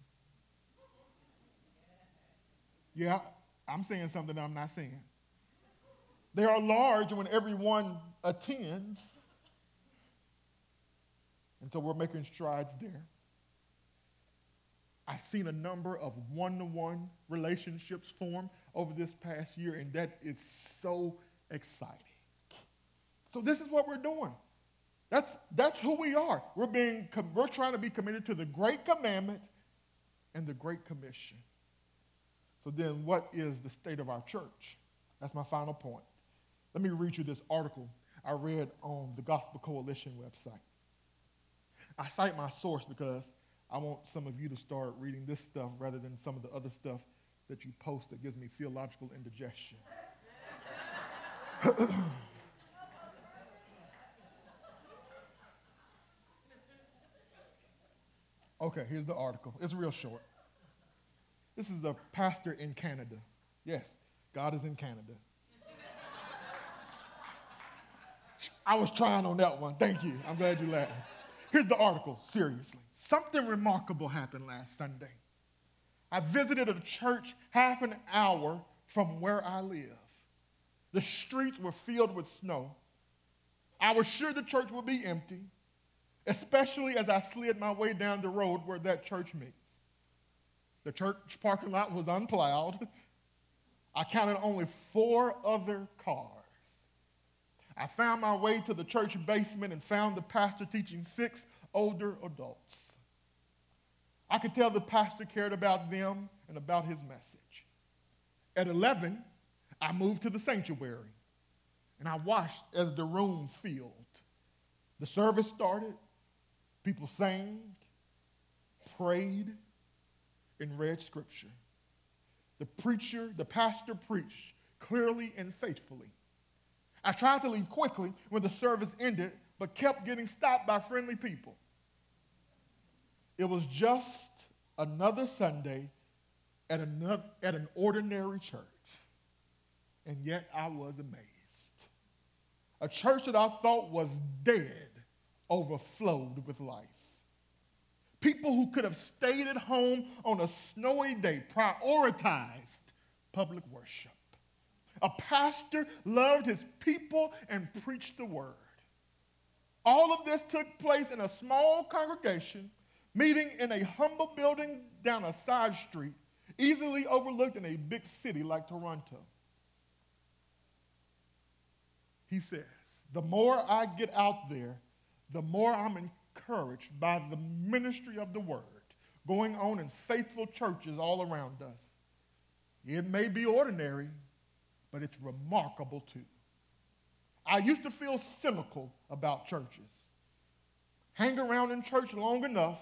[SPEAKER 1] Yeah, I'm saying something I'm not saying. They are large when everyone attends. And so we're making strides there. I've seen a number of one to one relationships form over this past year, and that is so exciting. So, this is what we're doing. That's, that's who we are. We're, being, we're trying to be committed to the Great Commandment and the Great Commission. So, then what is the state of our church? That's my final point. Let me read you this article I read on the Gospel Coalition website. I cite my source because I want some of you to start reading this stuff rather than some of the other stuff that you post that gives me theological indigestion. okay, here's the article. It's real short. This is a pastor in Canada. Yes, God is in Canada. I was trying on that one. Thank you. I'm glad you laughed. Here's the article, seriously. Something remarkable happened last Sunday. I visited a church half an hour from where I live. The streets were filled with snow. I was sure the church would be empty, especially as I slid my way down the road where that church meets. The church parking lot was unplowed. I counted only four other cars. I found my way to the church basement and found the pastor teaching six older adults. I could tell the pastor cared about them and about his message. At 11, I moved to the sanctuary and I watched as the room filled. The service started, people sang, prayed, and read scripture. The preacher, the pastor preached clearly and faithfully. I tried to leave quickly when the service ended, but kept getting stopped by friendly people. It was just another Sunday at, another, at an ordinary church, and yet I was amazed. A church that I thought was dead overflowed with life. People who could have stayed at home on a snowy day prioritized public worship. A pastor loved his people and preached the word. All of this took place in a small congregation, meeting in a humble building down a side street, easily overlooked in a big city like Toronto. He says, The more I get out there, the more I'm encouraged by the ministry of the word going on in faithful churches all around us. It may be ordinary, but it's remarkable too. I used to feel cynical about churches. Hang around in church long enough,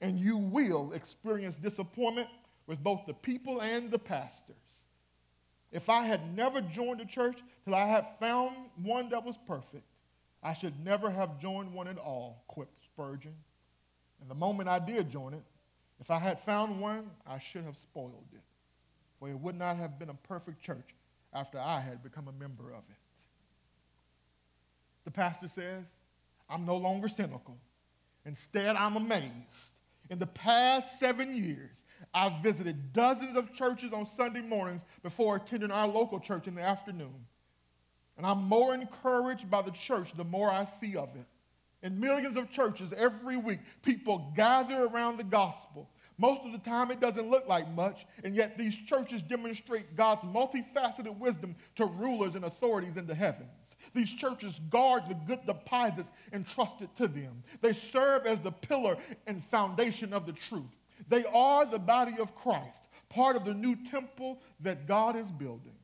[SPEAKER 1] and you will experience disappointment with both the people and the pastors. If I had never joined a church till I had found one that was perfect, I should never have joined one at all, quipped Spurgeon. And the moment I did join it, if I had found one, I should have spoiled it, for it would not have been a perfect church after I had become a member of it. The pastor says, I'm no longer cynical. Instead, I'm amazed. In the past seven years, I've visited dozens of churches on Sunday mornings before attending our local church in the afternoon. And I'm more encouraged by the church the more I see of it. In millions of churches every week, people gather around the gospel most of the time, it doesn't look like much, and yet these churches demonstrate God's multifaceted wisdom to rulers and authorities in the heavens. These churches guard the good deposits entrusted to them. They serve as the pillar and foundation of the truth. They are the body of Christ, part of the new temple that God is building.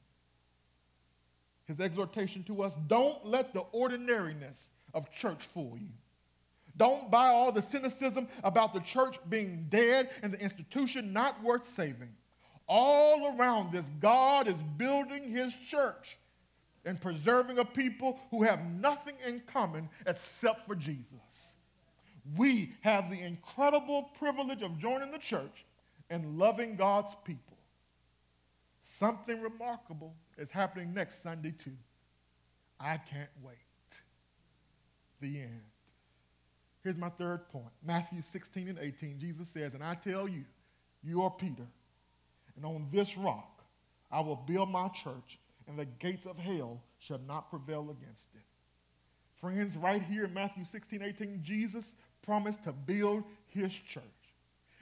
[SPEAKER 1] His exhortation to us don't let the ordinariness of church fool you. Don't buy all the cynicism about the church being dead and the institution not worth saving. All around this, God is building his church and preserving a people who have nothing in common except for Jesus. We have the incredible privilege of joining the church and loving God's people. Something remarkable is happening next Sunday, too. I can't wait. The end. Here's my third point Matthew 16 and 18. Jesus says, And I tell you, you are Peter, and on this rock I will build my church, and the gates of hell shall not prevail against it. Friends, right here in Matthew 16, 18, Jesus promised to build his church.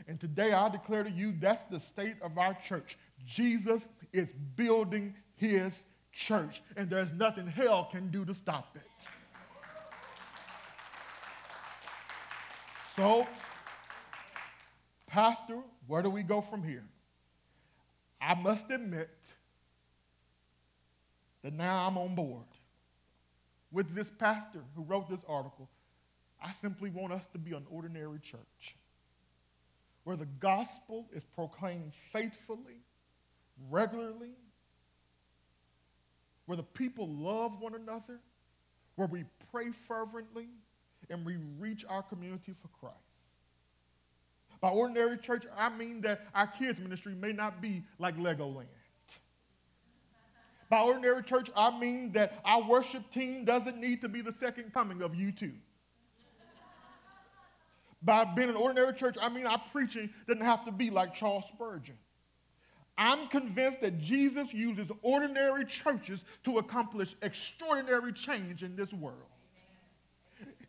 [SPEAKER 1] And today I declare to you that's the state of our church. Jesus is building his church, and there's nothing hell can do to stop it. So, Pastor, where do we go from here? I must admit that now I'm on board with this pastor who wrote this article. I simply want us to be an ordinary church where the gospel is proclaimed faithfully, regularly, where the people love one another, where we pray fervently, and we reach our community for Christ. By ordinary church, I mean that our kids' ministry may not be like Legoland. By ordinary church, I mean that our worship team doesn't need to be the second coming of U2. By being an ordinary church, I mean our preaching doesn't have to be like Charles Spurgeon. I'm convinced that Jesus uses ordinary churches to accomplish extraordinary change in this world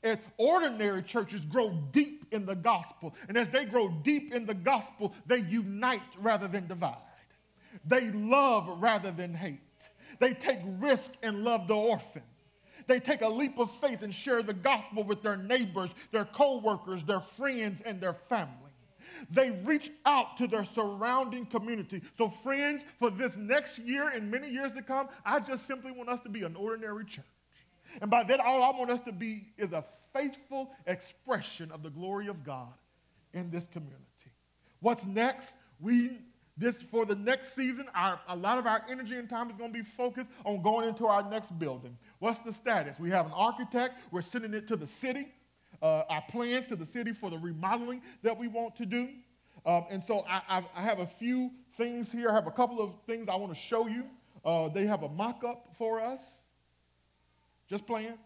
[SPEAKER 1] as ordinary churches grow deep in the gospel. And as they grow deep in the gospel, they unite rather than divide. They love rather than hate. They take risk and love the orphan. They take a leap of faith and share the gospel with their neighbors, their co workers, their friends, and their family. They reach out to their surrounding community. So, friends, for this next year and many years to come, I just simply want us to be an ordinary church. And by that, all I want us to be is a faithful expression of the glory of God in this community. What's next? We this for the next season, our, a lot of our energy and time is going to be focused on going into our next building. What's the status? We have an architect. We're sending it to the city. Uh, our plans to the city for the remodeling that we want to do. Um, and so I, I, have a few things here. I have a couple of things I want to show you. Uh, they have a mock up for us. Just playing.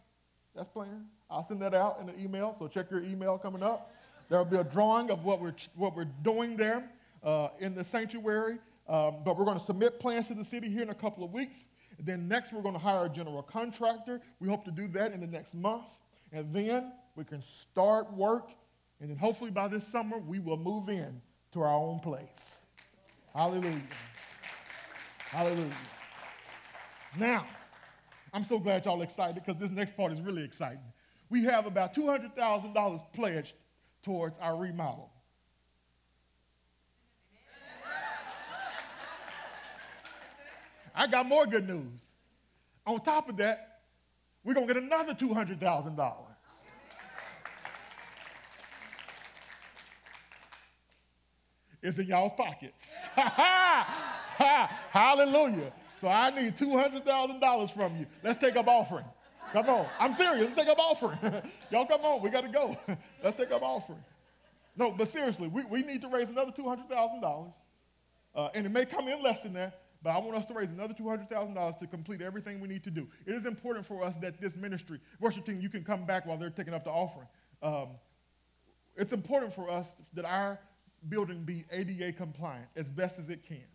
[SPEAKER 1] That's playing. I'll send that out in the email, so check your email coming up. There will be a drawing of what we're, what we're doing there uh, in the sanctuary. Um, but we're going to submit plans to the city here in a couple of weeks. Then next, we're going to hire a general contractor. We hope to do that in the next month. And then we can start work. And then hopefully by this summer, we will move in to our own place. Hallelujah. Hallelujah. Now, I'm so glad y'all excited because this next part is really exciting. We have about $200,000 pledged towards our remodel. I got more good news. On top of that, we're going to get another $200,000. It's in y'all's pockets. Hallelujah. So I need $200,000 from you. Let's take up offering. Come on. I'm serious. Let's take up offering. Y'all come on. We got to go. Let's take up offering. No, but seriously, we, we need to raise another $200,000. Uh, and it may come in less than that, but I want us to raise another $200,000 to complete everything we need to do. It is important for us that this ministry, worship team, you can come back while they're taking up the offering. Um, it's important for us that our building be ADA compliant as best as it can.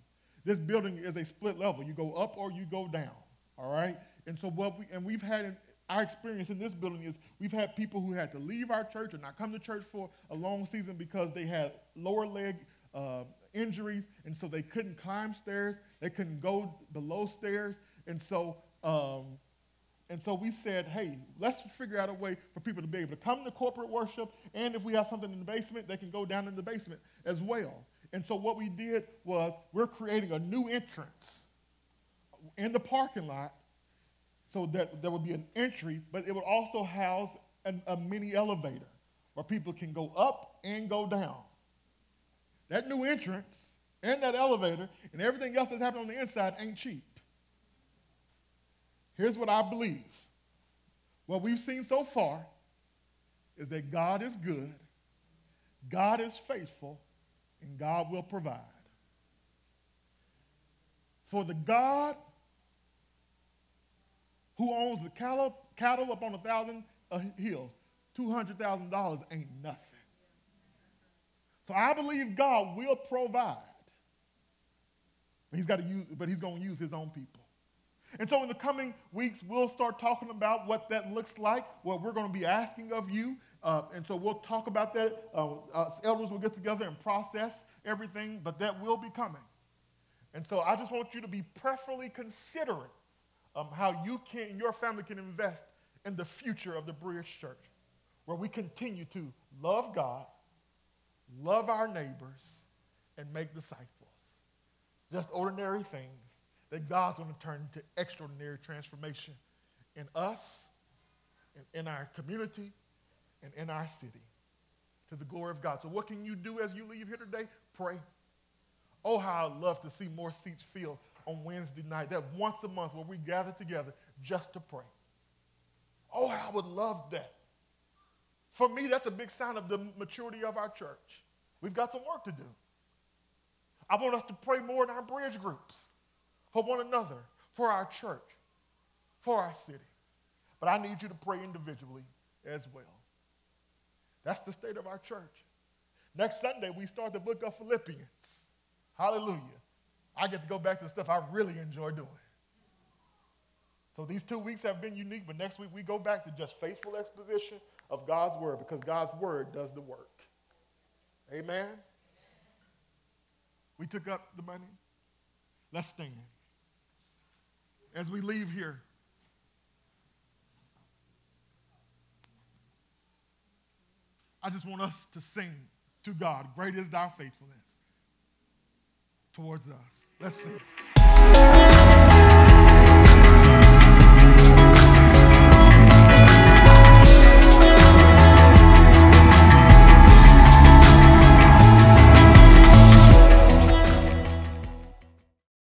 [SPEAKER 1] This building is a split level. You go up or you go down, all right? And so what we, and we've had, in our experience in this building is we've had people who had to leave our church or not come to church for a long season because they had lower leg uh, injuries, and so they couldn't climb stairs, they couldn't go below stairs, and so um, and so we said, hey, let's figure out a way for people to be able to come to corporate worship, and if we have something in the basement, they can go down in the basement as well. And so what we did was we're creating a new entrance in the parking lot so that there would be an entry, but it would also house an, a mini elevator where people can go up and go down that new entrance and that elevator and everything else that's happening on the inside ain't cheap. Here's what I believe what we've seen so far is that God is good, God is faithful, and God will provide. For the God who owns the cattle, up on a thousand uh, hills, $200,000 ain't nothing. So I believe God will provide. He's got to use, but he's going to use his own people. And so in the coming weeks, we'll start talking about what that looks like, what we're going to be asking of you. Uh, and so we'll talk about that. Uh, elders will get together and process everything, but that will be coming. And so I just want you to be prayerfully considerate um, how you can, your family can invest in the future of the Bridge Church, where we continue to love God, love our neighbors, and make disciples. Just ordinary things that God's going to turn into extraordinary transformation in us, and in our community, and in our city to the glory of God. So, what can you do as you leave here today? Pray. Oh, how I'd love to see more seats filled on Wednesday night, that once a month where we gather together just to pray. Oh, I would love that. For me, that's a big sign of the maturity of our church. We've got some work to do. I want us to pray more in our bridge groups for one another, for our church, for our city. But I need you to pray individually as well. That's the state of our church. Next Sunday, we start the book of Philippians. Hallelujah. I get to go back to the stuff I really enjoy doing. So these two weeks have been unique, but next week we go back to just faithful exposition of God's word because God's word does the work. Amen. We took up the money. Let's stand. As we leave here, I just want us to sing to God. Great is thy faithfulness towards us. Let's sing.